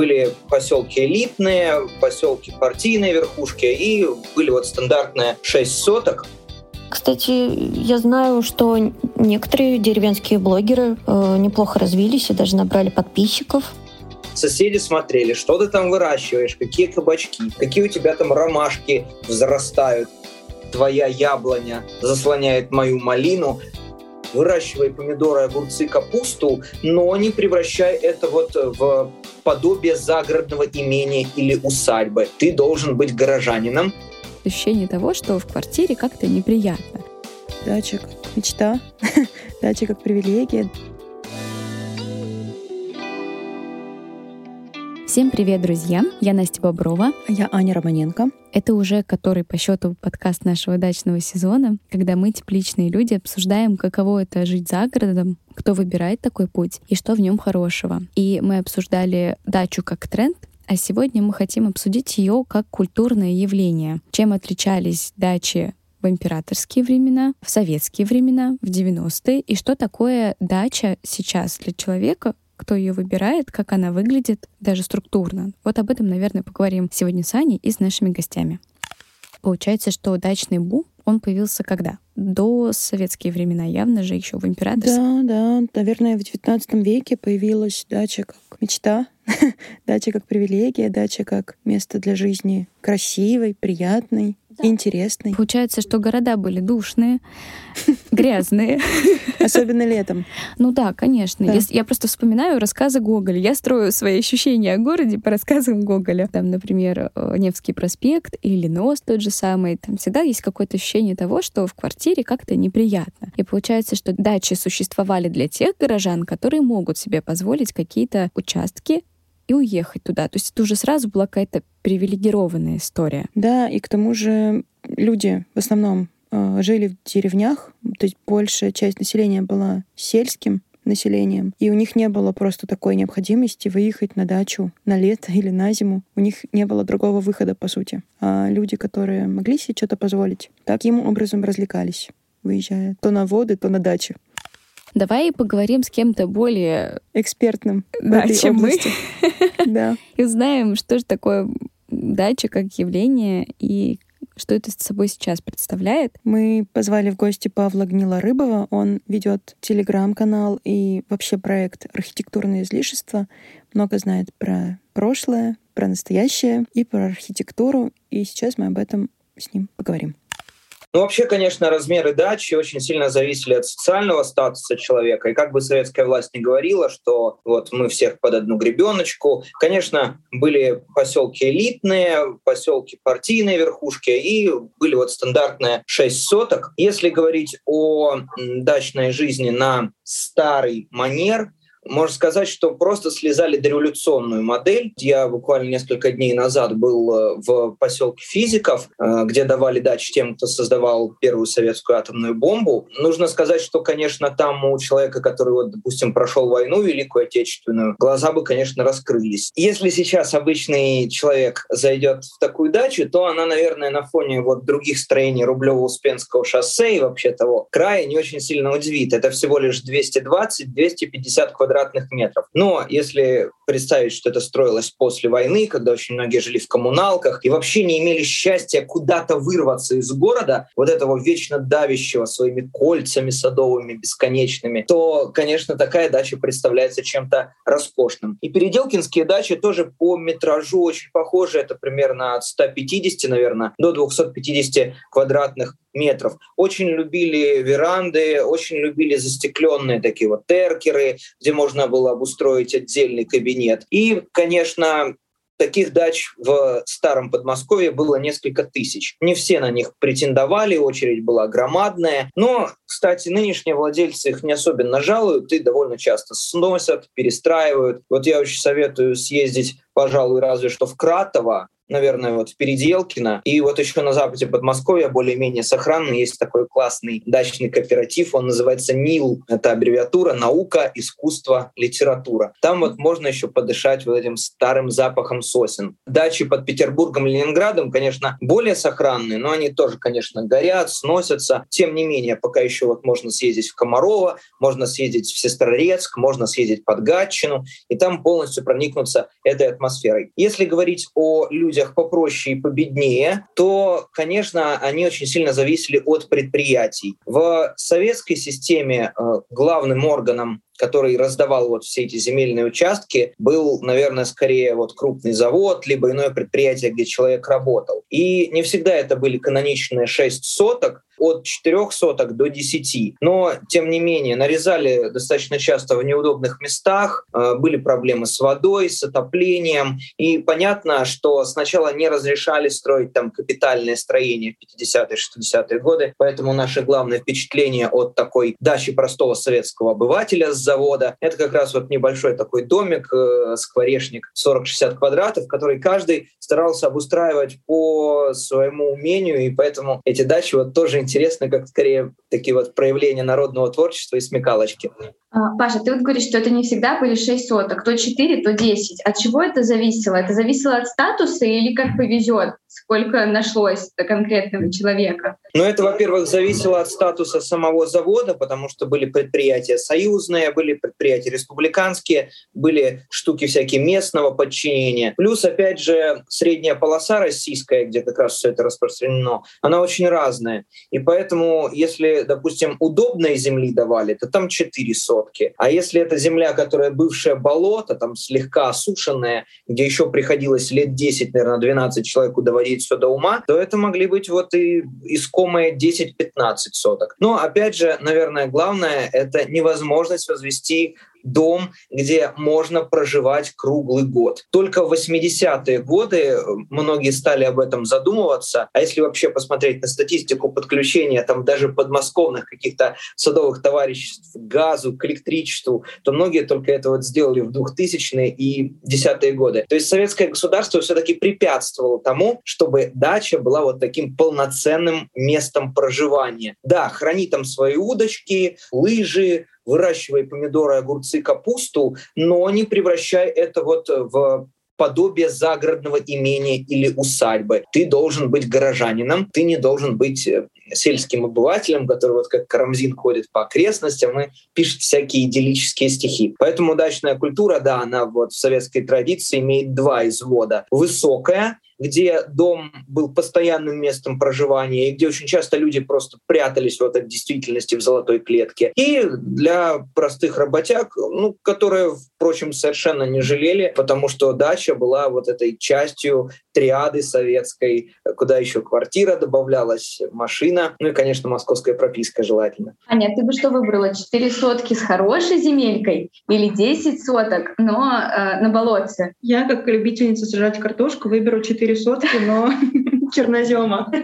были поселки элитные, поселки партийные верхушки и были вот стандартные 6 соток. Кстати, я знаю, что некоторые деревенские блогеры э, неплохо развились и даже набрали подписчиков. Соседи смотрели, что ты там выращиваешь, какие кабачки, какие у тебя там ромашки взрастают. Твоя яблоня заслоняет мою малину выращивай помидоры, огурцы, капусту, но не превращай это вот в подобие загородного имения или усадьбы. Ты должен быть горожанином. Ощущение того, что в квартире как-то неприятно. Дача как мечта, дача как привилегия. Всем привет, друзья! Я Настя Боброва. А я Аня Романенко. Это уже который по счету подкаст нашего дачного сезона, когда мы, тепличные люди, обсуждаем, каково это жить за городом, кто выбирает такой путь и что в нем хорошего. И мы обсуждали дачу как тренд, а сегодня мы хотим обсудить ее как культурное явление. Чем отличались дачи в императорские времена, в советские времена, в 90-е, и что такое дача сейчас для человека, кто ее выбирает, как она выглядит, даже структурно. Вот об этом, наверное, поговорим сегодня с Аней и с нашими гостями. Получается, что дачный бум, он появился когда? До советские времена, явно же еще в императорском. Да, да, наверное, в XIX веке появилась дача как мечта, дача как привилегия, дача как место для жизни красивой, приятной, да. интересной. Получается, что города были душные, грязные. Особенно летом. Ну да, конечно. Да. Я, я просто вспоминаю рассказы Гоголя. Я строю свои ощущения о городе по рассказам Гоголя. Там, например, э, Невский проспект или Нос тот же самый. Там всегда есть какое-то ощущение того, что в квартире как-то неприятно. И получается, что дачи существовали для тех горожан, которые могут себе позволить какие-то участки и уехать туда. То есть это уже сразу была какая-то привилегированная история. Да, и к тому же люди в основном э, жили в деревнях, то есть большая часть населения была сельским населением, и у них не было просто такой необходимости выехать на дачу на лето или на зиму. У них не было другого выхода, по сути. А люди, которые могли себе что-то позволить, таким образом развлекались, выезжая то на воды, то на дачи. Давай поговорим с кем-то более экспертным, да, чем области. мы. Да. И узнаем, что же такое дача как явление и что это с собой сейчас представляет. Мы позвали в гости Павла Гнилорыбова. Он ведет телеграм-канал и вообще проект «Архитектурное излишество». Много знает про прошлое, про настоящее и про архитектуру. И сейчас мы об этом с ним поговорим. Ну, вообще, конечно, размеры дачи очень сильно зависели от социального статуса человека. И как бы советская власть не говорила, что вот мы всех под одну гребеночку, конечно, были поселки элитные, поселки партийные верхушки, и были вот стандартные шесть соток. Если говорить о дачной жизни на старый манер, можно сказать, что просто слезали дореволюционную модель. Я буквально несколько дней назад был э, в поселке Физиков, э, где давали дачи тем, кто создавал первую советскую атомную бомбу. Нужно сказать, что, конечно, там у человека, который, вот, допустим, прошел войну Великую Отечественную, глаза бы, конечно, раскрылись. Если сейчас обычный человек зайдет в такую дачу, то она, наверное, на фоне вот других строений Рублево-Успенского шоссе и вообще того края не очень сильно удивит. Это всего лишь 220-250 квадратных квадратных метров. Но если представить, что это строилось после войны, когда очень многие жили в коммуналках и вообще не имели счастья куда-то вырваться из города, вот этого вечно давящего своими кольцами садовыми бесконечными, то, конечно, такая дача представляется чем-то роскошным. И переделкинские дачи тоже по метражу очень похожи. Это примерно от 150, наверное, до 250 квадратных метров. Очень любили веранды, очень любили застекленные такие вот теркеры, где можно было обустроить отдельный кабинет. И, конечно, Таких дач в старом Подмосковье было несколько тысяч. Не все на них претендовали, очередь была громадная. Но, кстати, нынешние владельцы их не особенно жалуют и довольно часто сносят, перестраивают. Вот я очень советую съездить, пожалуй, разве что в Кратово, наверное, вот в Переделкино. И вот еще на западе Подмосковья более-менее сохранный есть такой классный дачный кооператив, он называется НИЛ. Это аббревиатура «Наука, искусство, литература». Там вот можно еще подышать вот этим старым запахом сосен. Дачи под Петербургом и Ленинградом, конечно, более сохранные, но они тоже, конечно, горят, сносятся. Тем не менее, пока еще вот можно съездить в Комарово, можно съездить в Сестрорецк, можно съездить под Гатчину, и там полностью проникнуться этой атмосферой. Если говорить о людях попроще и победнее, то, конечно, они очень сильно зависели от предприятий. В советской системе э, главным органом который раздавал вот все эти земельные участки, был, наверное, скорее вот крупный завод, либо иное предприятие, где человек работал. И не всегда это были каноничные 6 соток, от 4 соток до 10. Но, тем не менее, нарезали достаточно часто в неудобных местах, э, были проблемы с водой, с отоплением. И понятно, что сначала не разрешали строить там капитальное строение в 50-е, 60-е годы, поэтому наше главное впечатление от такой дачи простого советского обывателя с завода — это как раз вот небольшой такой домик, э, скворечник 40-60 квадратов, который каждый старался обустраивать по своему умению, и поэтому эти дачи вот тоже интересны, как скорее такие вот проявления народного творчества и смекалочки. А, Паша, ты вот говоришь, что это не всегда были 6 соток, то 4, то 10. От чего это зависело? Это зависело от статуса или как повезет? Сколько нашлось конкретного человека? Ну, это, во-первых, зависело от статуса самого завода, потому что были предприятия союзные, были предприятия республиканские, были штуки всякие местного подчинения. Плюс, опять же, средняя полоса российская, где как раз все это распространено, она очень разная. И поэтому, если, допустим, удобной земли давали, то там 4 сотки сотки. А если это земля, которая бывшая болото, там слегка осушенная, где еще приходилось лет 10, наверное, 12 человеку доводить все до ума, то это могли быть вот и искомые 10-15 соток. Но опять же, наверное, главное — это невозможность возвести дом, где можно проживать круглый год. Только в 80-е годы э, многие стали об этом задумываться. А если вообще посмотреть на статистику подключения там даже подмосковных каких-то садовых товариществ к газу, к электричеству, то многие только это вот сделали в 2000-е и 10-е годы. То есть советское государство все-таки препятствовало тому, чтобы дача была вот таким полноценным местом проживания. Да, храни там свои удочки, лыжи, выращивай помидоры, огурцы, капусту, но не превращай это вот в подобие загородного имения или усадьбы. Ты должен быть горожанином, ты не должен быть э, сельским обывателем, который вот как Карамзин ходит по окрестностям и пишет всякие идиллические стихи. Поэтому дачная культура, да, она вот в советской традиции имеет два извода. Высокая, где дом был постоянным местом проживания и где очень часто люди просто прятались вот от действительности в золотой клетке. И для простых работяг, ну, которые, впрочем, совершенно не жалели, потому что дача была вот этой частью триады советской, куда еще квартира добавлялась, машина, ну и, конечно, московская прописка желательно. Аня, ты бы что выбрала? Четыре сотки с хорошей земелькой или 10 соток, но э, на болотце? Я, как любительница сажать картошку, выберу четыре 4 сотки, но чернозема.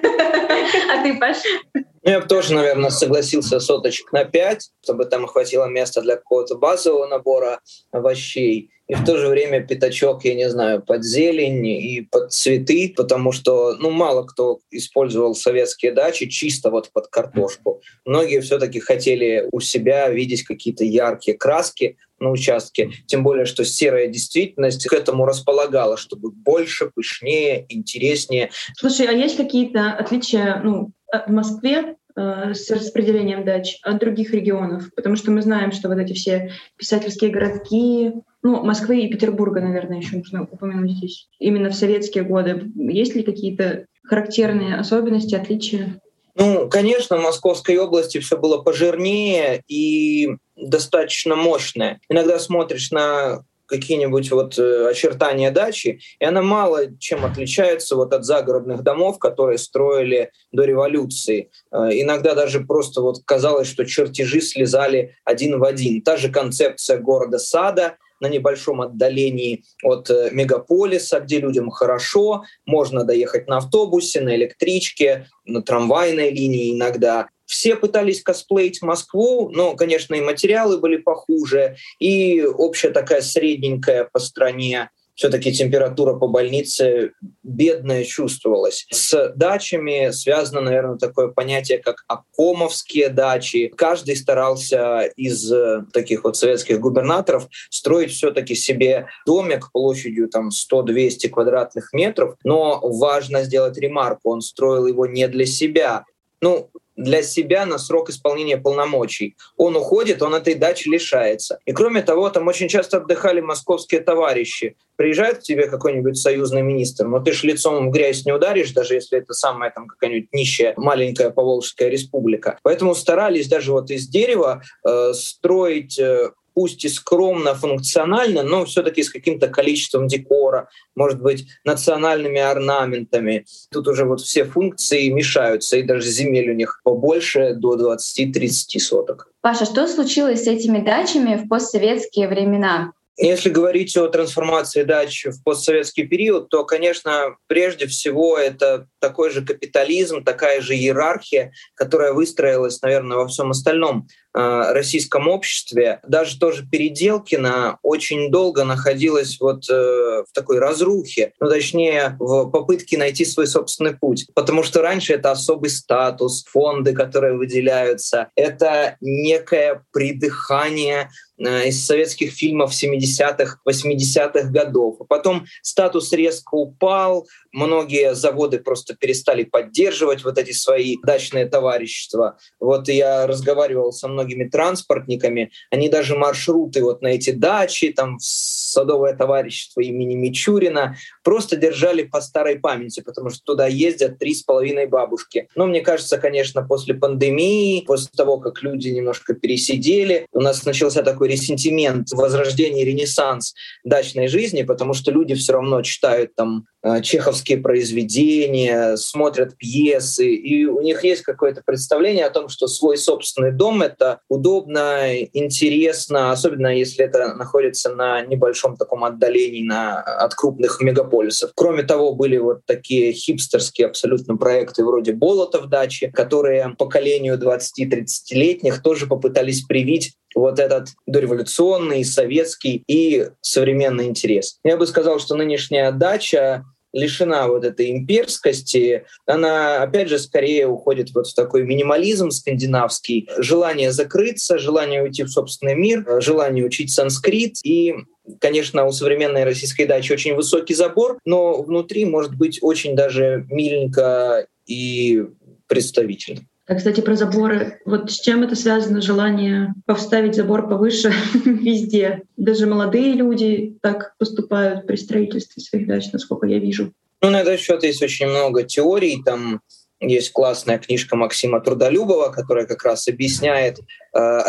А ты, Паш? Ну, я бы тоже, наверное, согласился соточек на 5, чтобы там хватило места для какого-то базового набора овощей. И в то же время пятачок, я не знаю, под зелень и под цветы, потому что ну, мало кто использовал советские дачи чисто вот под картошку. Многие все-таки хотели у себя видеть какие-то яркие краски, на участке. Тем более, что серая действительность к этому располагала, чтобы больше, пышнее, интереснее. Слушай, а есть какие-то отличия ну, в Москве э, с распределением дач от других регионов? Потому что мы знаем, что вот эти все писательские городки, ну, Москвы и Петербурга, наверное, еще нужно упомянуть здесь. Именно в советские годы есть ли какие-то характерные особенности, отличия? Ну, конечно, в Московской области все было пожирнее и достаточно мощное. Иногда смотришь на какие-нибудь вот э, очертания дачи, и она мало чем отличается вот от загородных домов, которые строили до революции. Э, иногда даже просто вот казалось, что чертежи слезали один в один. Та же концепция города-сада, на небольшом отдалении от э, мегаполиса, где людям хорошо, можно доехать на автобусе, на электричке, на трамвайной линии иногда. Все пытались косплеить Москву, но, конечно, и материалы были похуже, и общая такая средненькая по стране все-таки температура по больнице бедная чувствовалась. С дачами связано, наверное, такое понятие, как акомовские дачи. Каждый старался из э, таких вот советских губернаторов строить все-таки себе домик площадью там 100-200 квадратных метров, но важно сделать ремарку, он строил его не для себя, ну, для себя на срок исполнения полномочий. Он уходит, он этой дачи лишается. И кроме того, там очень часто отдыхали московские товарищи. Приезжает к тебе какой-нибудь союзный министр, но ты ж лицом в грязь не ударишь, даже если это самая там какая-нибудь нищая маленькая Поволжская республика. Поэтому старались даже вот из дерева э, строить э, пусть и скромно, функционально, но все-таки с каким-то количеством декора, может быть, национальными орнаментами. Тут уже вот все функции мешаются, и даже земель у них побольше, до 20-30 соток. Паша, что случилось с этими дачами в постсоветские времена? Если говорить о трансформации дач в постсоветский период, то, конечно, прежде всего это такой же капитализм, такая же иерархия, которая выстроилась, наверное, во всем остальном российском обществе, даже тоже Переделкина очень долго находилась вот э, в такой разрухе, ну точнее в попытке найти свой собственный путь, потому что раньше это особый статус, фонды, которые выделяются, это некое придыхание э, из советских фильмов 70-х, 80-х годов. Потом статус резко упал, многие заводы просто перестали поддерживать вот эти свои дачные товарищества. Вот я разговаривал со многими транспортниками, они даже маршруты вот на эти дачи, там в садовое товарищество имени Мичурина, просто держали по старой памяти, потому что туда ездят три с половиной бабушки. Но мне кажется, конечно, после пандемии, после того, как люди немножко пересидели, у нас начался такой ресентимент, возрождение, ренессанс дачной жизни, потому что люди все равно читают там чеховские произведения, смотрят пьесы, и у них есть какое-то представление о том, что свой собственный дом — это удобно, интересно, особенно если это находится на небольшом таком отдалении на, от крупных мегаполисов. Кроме того, были вот такие хипстерские абсолютно проекты вроде «Болотов дачи», которые поколению 20-30-летних тоже попытались привить вот этот дореволюционный, советский и современный интерес. Я бы сказал, что нынешняя дача лишена вот этой имперскости, она, опять же, скорее уходит вот в такой минимализм скандинавский, желание закрыться, желание уйти в собственный мир, желание учить санскрит и Конечно, у современной российской дачи очень высокий забор, но внутри может быть очень даже миленько и представительно. А, кстати, про заборы. Вот с чем это связано желание поставить забор повыше везде? Даже молодые люди так поступают при строительстве своих дач, насколько я вижу. Ну, на этот счет есть очень много теорий. Там есть классная книжка Максима Трудолюбова, которая как раз объясняет э,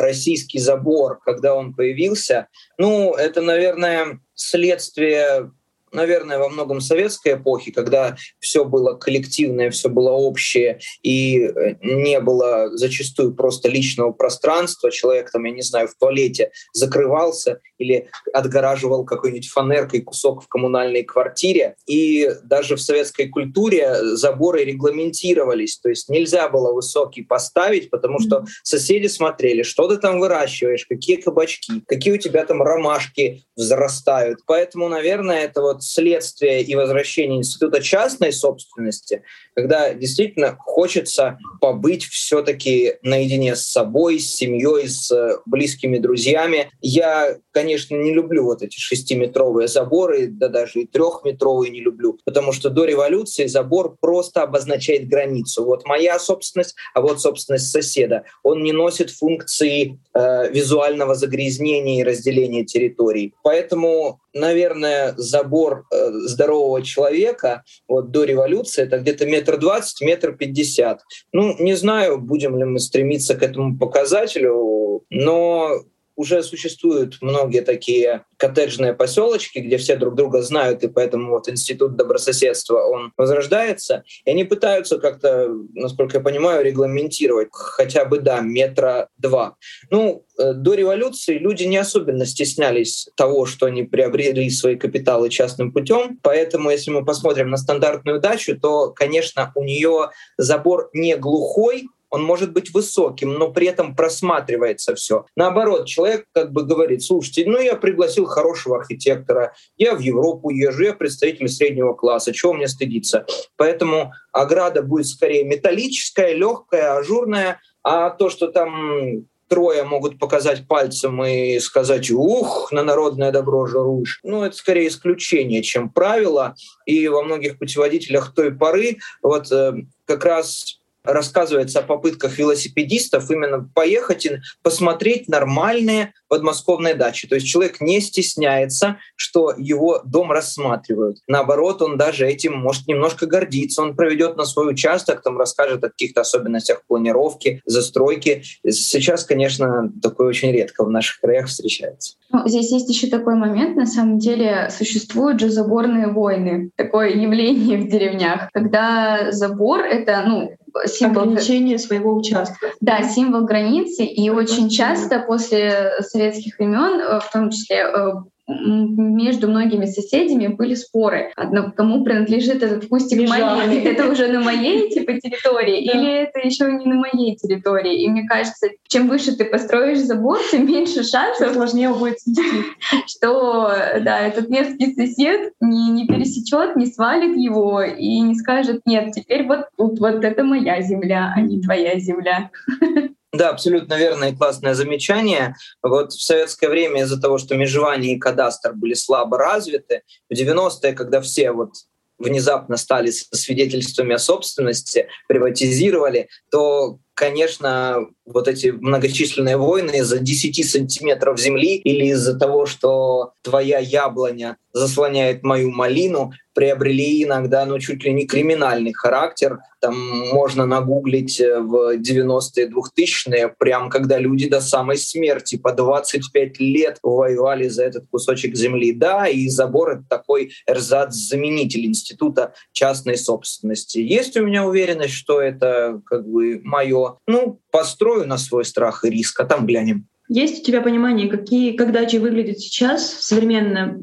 российский забор, когда он появился. Ну, это, наверное, следствие наверное, во многом советской эпохи, когда все было коллективное, все было общее, и э, не было зачастую просто личного пространства. Человек там, я не знаю, в туалете закрывался или отгораживал какой-нибудь фанеркой кусок в коммунальной квартире. И даже в советской культуре заборы регламентировались, то есть нельзя было высокий поставить, потому что соседи смотрели, что ты там выращиваешь, какие кабачки, какие у тебя там ромашки взрастают. Поэтому, наверное, это вот следствие и возвращение института частной собственности, когда действительно хочется побыть все-таки наедине с собой, с семьей, с близкими друзьями. Я, конечно, не люблю вот эти шестиметровые заборы, да даже и трехметровые не люблю, потому что до революции забор просто обозначает границу. Вот моя собственность, а вот собственность соседа. Он не носит функции э, визуального загрязнения и разделения территорий. Поэтому, наверное, забор э, здорового человека вот до революции это где-то метр двадцать, метр пятьдесят. Ну, не знаю, будем ли мы стремиться к этому показателю, но уже существуют многие такие коттеджные поселочки, где все друг друга знают, и поэтому вот институт добрососедства, он возрождается. И они пытаются как-то, насколько я понимаю, регламентировать хотя бы, да, метра два. Ну, э, до революции люди не особенно стеснялись того, что они приобрели свои капиталы частным путем. Поэтому, если мы посмотрим на стандартную дачу, то, конечно, у нее забор не глухой, он может быть высоким, но при этом просматривается все. Наоборот, человек как бы говорит, слушайте, ну я пригласил хорошего архитектора, я в Европу езжу, я представитель среднего класса, чего мне стыдиться? Поэтому ограда будет скорее металлическая, легкая, ажурная, а то, что там трое могут показать пальцем и сказать «ух, на народное добро жаруешь». Ну, это скорее исключение, чем правило. И во многих путеводителях той поры вот э, как раз рассказывается о попытках велосипедистов именно поехать и посмотреть нормальные подмосковные дачи. То есть человек не стесняется, что его дом рассматривают. Наоборот, он даже этим может немножко гордиться. Он проведет на свой участок, там расскажет о каких-то особенностях планировки, застройки. Сейчас, конечно, такое очень редко в наших краях встречается. Ну, здесь есть еще такой момент. На самом деле существуют же заборные войны. Такое явление в деревнях, когда забор — это ну, символ ограничения своего участка. Да, символ границы. И очень часто после советских времен, э, в том числе э, между многими соседями были споры. Одно, кому принадлежит этот кустик малины? Это уже на моей типа территории или это еще не на моей территории? И мне кажется, чем выше ты построишь забор, тем меньше шансов. Сложнее будет Что да, этот мерзкий сосед не, не пересечет, не свалит его и не скажет, нет, теперь вот тут вот это моя земля, а не твоя земля. Да, абсолютно верное и классное замечание. Вот в советское время из-за того, что межевание и кадастр были слабо развиты, в 90-е, когда все вот внезапно стали со свидетельствами о собственности, приватизировали, то конечно, вот эти многочисленные войны из-за 10 сантиметров земли или из-за того, что твоя яблоня заслоняет мою малину, приобрели иногда, ну, чуть ли не криминальный характер. Там можно нагуглить э, в 90-е, 2000-е, прям когда люди до самой смерти по 25 лет воевали за этот кусочек земли. Да, и забор — это такой эрзац-заменитель института частной собственности. Есть у меня уверенность, что это как бы мое ну, построю на свой страх и риск, а там глянем. Есть у тебя понимание, какие, как дачи выглядят сейчас, современно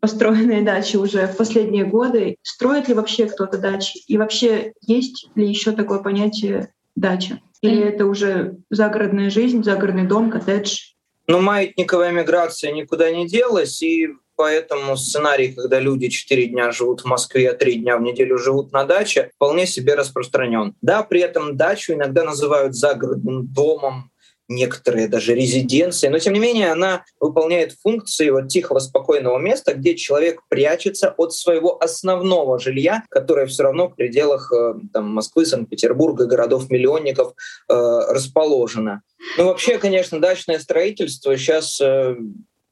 построенные дачи уже в последние годы? Строит ли вообще кто-то дачи? И вообще есть ли еще такое понятие дача? Или это уже загородная жизнь, загородный дом, коттедж? Ну, маятниковая миграция никуда не делась, и поэтому сценарий, когда люди 4 дня живут в Москве, а 3 дня в неделю живут на даче, вполне себе распространен. Да, при этом дачу иногда называют загородным домом, некоторые даже резиденции, но тем не менее она выполняет функции вот тихого, спокойного места, где человек прячется от своего основного жилья, которое все равно в пределах э, там, Москвы, Санкт-Петербурга, городов-миллионников э, расположено. Ну вообще, конечно, дачное строительство сейчас э,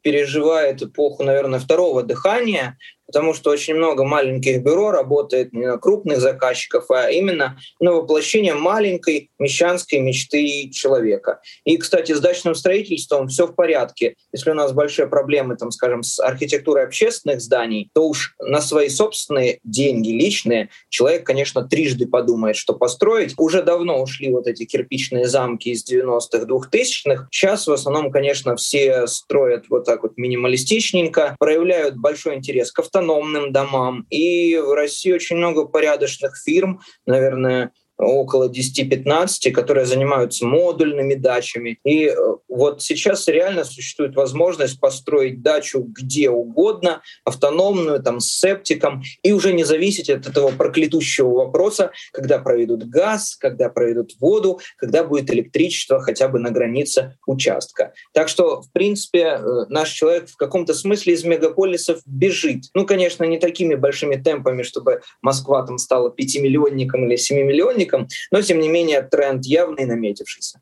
переживает эпоху, наверное, второго дыхания, потому что очень много маленьких бюро работает не на крупных заказчиков, а именно на воплощение маленькой мещанской мечты человека. И, кстати, с дачным строительством все в порядке. Если у нас большие проблемы, там, скажем, с архитектурой общественных зданий, то уж на свои собственные деньги личные человек, конечно, трижды подумает, что построить. Уже давно ушли вот эти кирпичные замки из 90-х, 2000-х. Сейчас в основном, конечно, все строят вот так вот минималистичненько, проявляют большой интерес к автономным домам. И в России очень много порядочных фирм, наверное, около 10-15, которые занимаются модульными дачами. И э, вот сейчас реально существует возможность построить дачу где угодно, автономную, там, с септиком, и уже не зависеть от этого проклятущего вопроса, когда проведут газ, когда проведут воду, когда будет электричество хотя бы на границе участка. Так что, в принципе, э, наш человек в каком-то смысле из мегаполисов бежит. Ну, конечно, не такими большими темпами, чтобы Москва там стала пятимиллионником или семимиллионником чиновникам, но, тем не менее, тренд явный, наметившийся.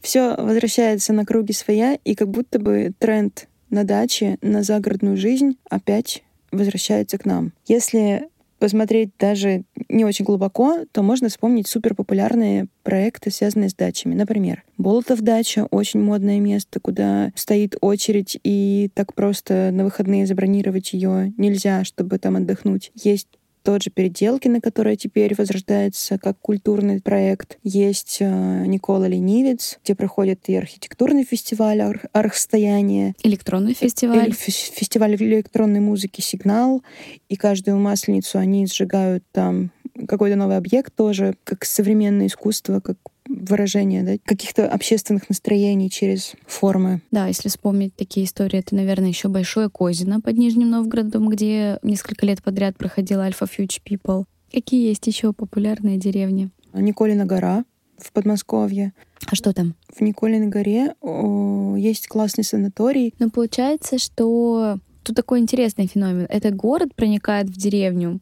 Все возвращается на круги своя, и как будто бы тренд на даче, на загородную жизнь опять возвращается к нам. Если посмотреть даже не очень глубоко, то можно вспомнить суперпопулярные проекты, связанные с дачами. Например, Болотов дача — очень модное место, куда стоит очередь, и так просто на выходные забронировать ее нельзя, чтобы там отдохнуть. Есть тот же Переделкино, которая теперь возрождается как культурный проект. Есть э, Никола Ленивец, где проходит и архитектурный фестиваль Ар- Архстояние. Электронный фестиваль. фестиваль электронной музыки «Сигнал». И каждую масленицу они сжигают там какой-то новый объект тоже, как современное искусство, как выражение да, каких-то общественных настроений через формы. Да, если вспомнить такие истории, это, наверное, еще Большое Козино под Нижним Новгородом, где несколько лет подряд проходила Альфа Future People. Какие есть еще популярные деревни? Николина гора в Подмосковье. А что там? В Николиной горе о, есть классный санаторий. Но получается, что тут такой интересный феномен. Это город проникает в деревню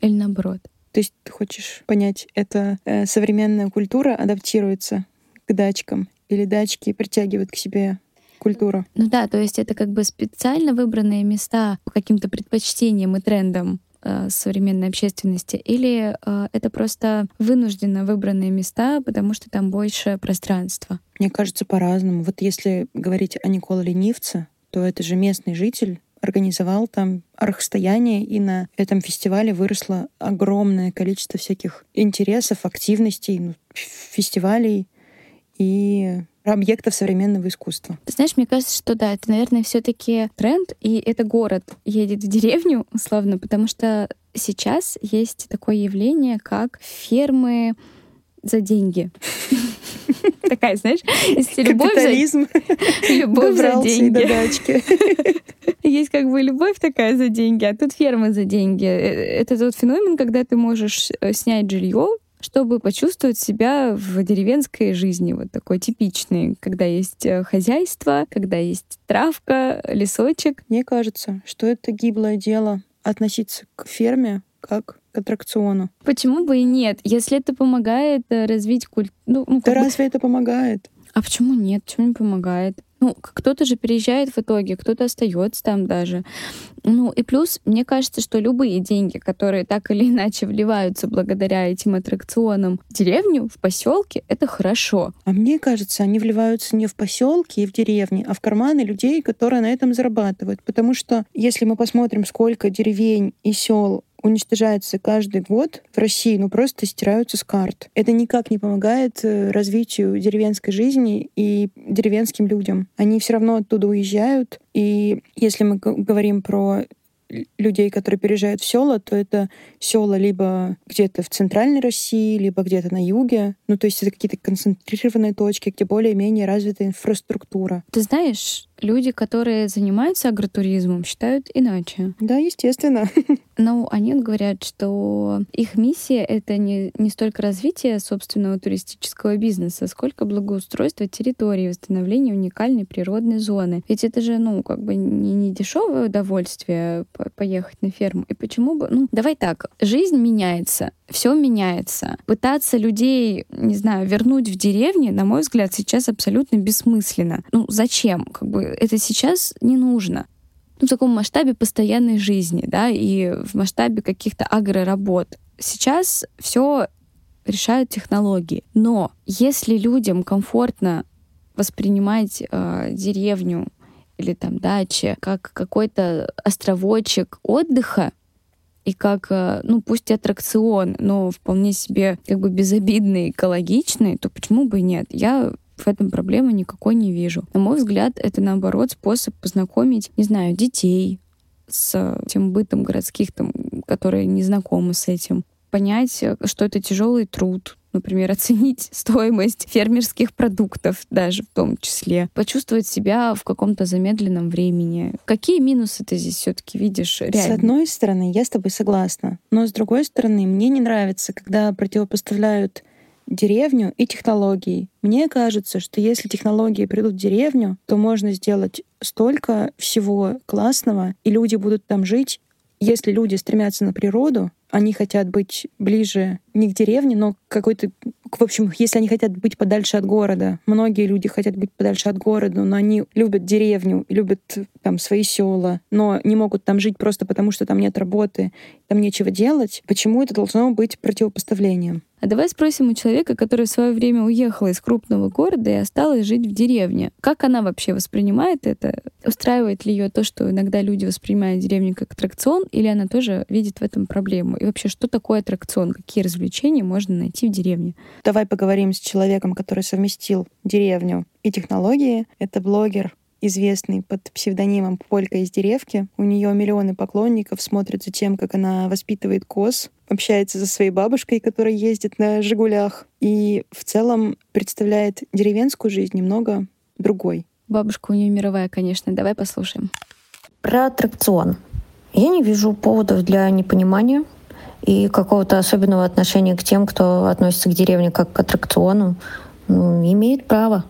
или наоборот? То есть ты хочешь понять, это э, современная культура адаптируется к дачкам или дачки притягивают к себе культуру? Ну да, то есть это как бы специально выбранные места по каким-то предпочтениям и трендам э, современной общественности, или э, это просто вынужденно выбранные места, потому что там больше пространства? Мне кажется, по-разному. Вот если говорить о Николе Ленивце, то это же местный житель, организовал там архстояние, и на этом фестивале выросло огромное количество всяких интересов, активностей, ну, фестивалей и объектов современного искусства. Знаешь, мне кажется, что да, это, наверное, все таки тренд, и это город едет в деревню, условно, потому что сейчас есть такое явление, как фермы за деньги. Такая, знаешь, если любовь за... любовь за деньги. Есть как бы любовь такая за деньги, а тут ферма за деньги. Э, это тот феномен, когда ты можешь э, снять жилье, чтобы почувствовать себя в деревенской жизни, вот такой типичной, когда есть э, хозяйство, когда есть травка, лесочек. Мне кажется, что это гиблое дело относиться к ферме как к аттракциону. Почему бы и нет? Если это помогает развить культуру... Ну, ну, да бы... разве это помогает? А почему нет? Почему не помогает? Ну, кто-то же переезжает в итоге, кто-то остается там даже. Ну, и плюс, мне кажется, что любые деньги, которые так или иначе вливаются благодаря этим аттракционам в деревню, в поселке, это хорошо. А мне кажется, они вливаются не в поселки и в деревни, а в карманы людей, которые на этом зарабатывают. Потому что если мы посмотрим, сколько деревень и сел уничтожается каждый год в России, ну просто стираются с карт. Это никак не помогает э, развитию деревенской жизни и деревенским людям. Они все равно оттуда уезжают. И если мы говорим про людей, которые переезжают в села, то это села либо где-то в центральной России, либо где-то на юге. Ну, то есть это какие-то концентрированные точки, где более-менее развита инфраструктура. Ты знаешь, люди, которые занимаются агротуризмом, считают иначе. Да, естественно. Ну, они говорят, что их миссия — это не, не столько развитие собственного туристического бизнеса, сколько благоустройство территории, восстановление уникальной природной зоны. Ведь это же, ну, как бы не, не дешевое удовольствие поехать на ферму. И почему бы... Ну, давай так, жизнь меняется, все меняется. Пытаться людей, не знаю, вернуть в деревни, на мой взгляд, сейчас абсолютно бессмысленно. Ну, зачем? Как бы это сейчас не нужно. Ну, в таком масштабе постоянной жизни, да, и в масштабе каких-то агроработ. Сейчас все решают технологии. Но если людям комфортно воспринимать э, деревню или там дачи как какой-то островочек отдыха, и как, э, ну, пусть и аттракцион, но вполне себе как бы безобидный, экологичный, то почему бы и нет? Я в этом проблемы никакой не вижу. На мой взгляд, это наоборот способ познакомить, не знаю, детей с тем бытом городских, там, которые не знакомы с этим. Понять, что это тяжелый труд, например, оценить стоимость фермерских продуктов даже в том числе, почувствовать себя в каком-то замедленном времени. Какие минусы ты здесь все-таки видишь реально? С одной стороны, я с тобой согласна, но с другой стороны, мне не нравится, когда противопоставляют деревню и технологии. Мне кажется, что если технологии придут в деревню, то можно сделать столько всего классного, и люди будут там жить. Если люди стремятся на природу, они хотят быть ближе не к деревне, но какой-то... В общем, если они хотят быть подальше от города, многие люди хотят быть подальше от города, но они любят деревню, любят там свои села, но не могут там жить просто потому, что там нет работы, там нечего делать. Почему это должно быть противопоставлением? А давай спросим у человека, который в свое время уехал из крупного города и осталась жить в деревне. Как она вообще воспринимает это? Устраивает ли ее то, что иногда люди воспринимают деревню как аттракцион, или она тоже видит в этом проблему? И вообще, что такое аттракцион? Какие развлечения можно найти в деревне? Давай поговорим с человеком, который совместил деревню и технологии. Это блогер известный под псевдонимом Полька из деревки. У нее миллионы поклонников, смотрят за тем, как она воспитывает коз, общается со своей бабушкой, которая ездит на «Жигулях», и в целом представляет деревенскую жизнь немного другой. Бабушка у нее мировая, конечно. Давай послушаем. Про аттракцион. Я не вижу поводов для непонимания и какого-то особенного отношения к тем, кто относится к деревне как к аттракциону, ну, имеет право.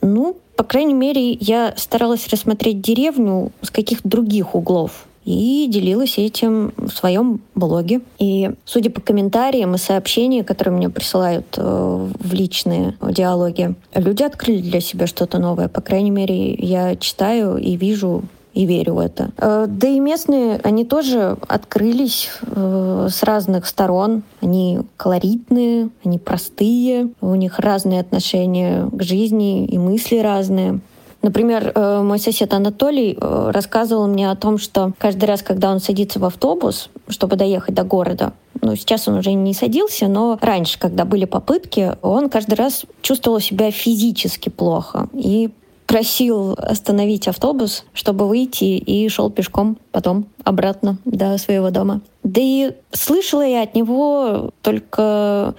Ну, по крайней мере, я старалась рассмотреть деревню с каких-то других углов. И делилась этим в своем блоге. И судя по комментариям и сообщениям, которые мне присылают э, в личные диалоги, люди открыли для себя что-то новое. По крайней мере, я читаю и вижу и верю в это. Э, да и местные, они тоже открылись э, с разных сторон. Они колоритные, они простые, у них разные отношения к жизни и мысли разные. Например, э, мой сосед Анатолий э, рассказывал мне о том, что каждый раз, когда он садится в автобус, чтобы доехать до города, ну, сейчас он уже не садился, но раньше, когда были попытки, он каждый раз чувствовал себя физически плохо и просил остановить автобус, чтобы выйти, и шел пешком потом обратно до своего дома. Да и слышала я от него только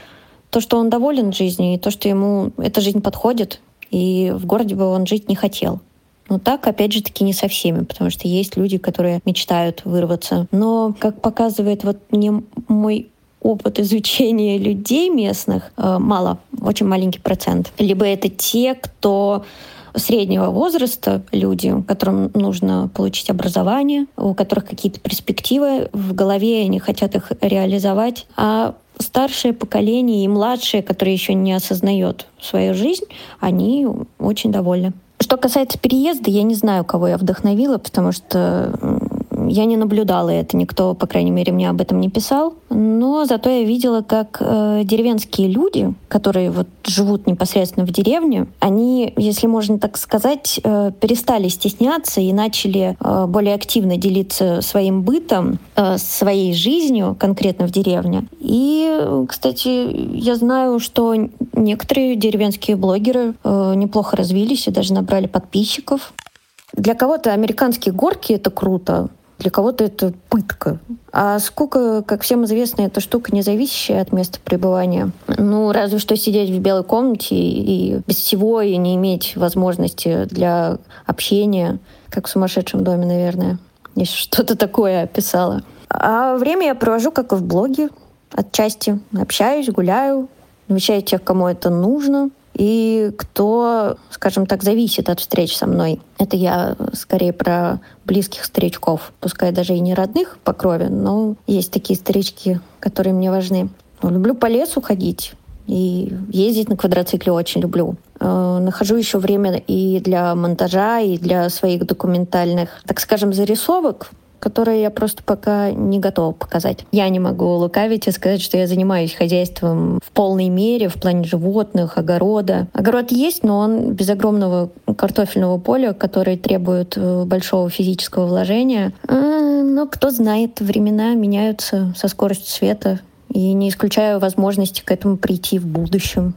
то, что он доволен жизнью, и то, что ему эта жизнь подходит, и в городе бы он жить не хотел. Но так, опять же таки, не со всеми, потому что есть люди, которые мечтают вырваться. Но, как показывает вот мне мой опыт изучения людей местных, э, мало, очень маленький процент. Либо это те, кто среднего возраста люди, которым нужно получить образование, у которых какие-то перспективы в голове, они хотят их реализовать. А старшее поколение и младшее, которое еще не осознает свою жизнь, они очень довольны. Что касается переезда, я не знаю, кого я вдохновила, потому что я не наблюдала это, никто, по крайней мере, мне об этом не писал. Но зато я видела, как э, деревенские люди, которые вот живут непосредственно в деревне, они, если можно так сказать, э, перестали стесняться и начали э, более активно делиться своим бытом, э, своей жизнью конкретно в деревне. И, кстати, я знаю, что некоторые деревенские блогеры э, неплохо развились и даже набрали подписчиков. Для кого-то американские горки — это круто, для кого-то это пытка. А скука, как всем известно, это штука, не зависящая от места пребывания. Ну, разве что сидеть в белой комнате и без всего, и не иметь возможности для общения, как в сумасшедшем доме, наверное. Я что-то такое описала. А время я провожу, как и в блоге, отчасти. Общаюсь, гуляю, навещаю тех, кому это нужно и кто, скажем так, зависит от встреч со мной. Это я скорее про близких старичков, пускай даже и не родных по крови, но есть такие старички, которые мне важны. Люблю по лесу ходить, и ездить на квадроцикле очень люблю. Э, нахожу еще время и для монтажа, и для своих документальных, так скажем, зарисовок которые я просто пока не готова показать. Я не могу лукавить и сказать, что я занимаюсь хозяйством в полной мере в плане животных, огорода. Огород есть, но он без огромного картофельного поля, который требует э, большого физического вложения. А, но кто знает, времена меняются со скоростью света, и не исключаю возможности к этому прийти в будущем.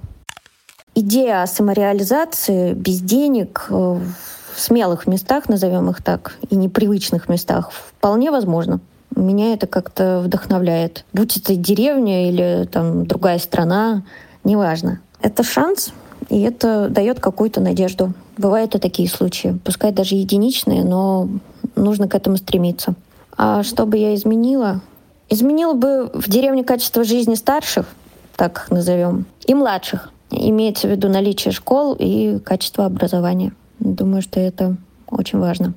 Идея о самореализации без денег э, в смелых местах, назовем их так, и непривычных местах, вполне возможно. Меня это как-то вдохновляет. Будь это деревня или там другая страна, неважно. Это шанс, и это дает какую-то надежду. Бывают и такие случаи, пускай даже единичные, но нужно к этому стремиться. А что бы я изменила? Изменила бы в деревне качество жизни старших, так назовем, и младших. Имеется в виду наличие школ и качество образования. Думаю, что это очень важно.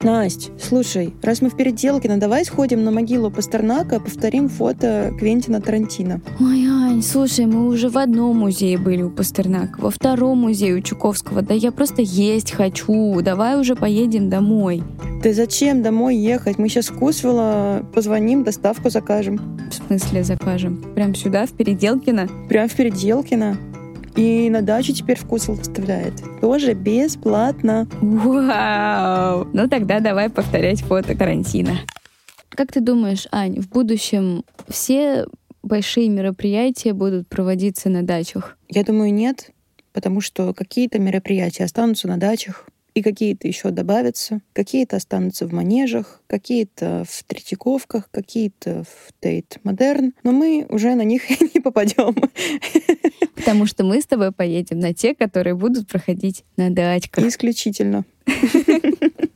Настя, слушай, раз мы в Переделкино, давай сходим на могилу Пастернака, повторим фото Квентина Тарантино. Ой, Ань, слушай, мы уже в одном музее были у Пастернака, во втором музее у Чуковского. Да я просто есть хочу. Давай уже поедем домой. Ты зачем домой ехать? Мы сейчас в позвоним, доставку закажем. В смысле закажем? Прям сюда, в Переделкино? Прям в Переделкино. И на дачу теперь вкусвел доставляет. Тоже бесплатно. Вау! Ну тогда давай повторять фото карантина. Как ты думаешь, Ань, в будущем все большие мероприятия будут проводиться на дачах? Я думаю, нет, потому что какие-то мероприятия останутся на дачах, и какие-то еще добавятся, какие-то останутся в манежах, какие-то в Третьяковках, какие-то в Тейт Модерн, но мы уже на них не попадем. Потому что мы с тобой поедем на те, которые будут проходить на дачках. Исключительно.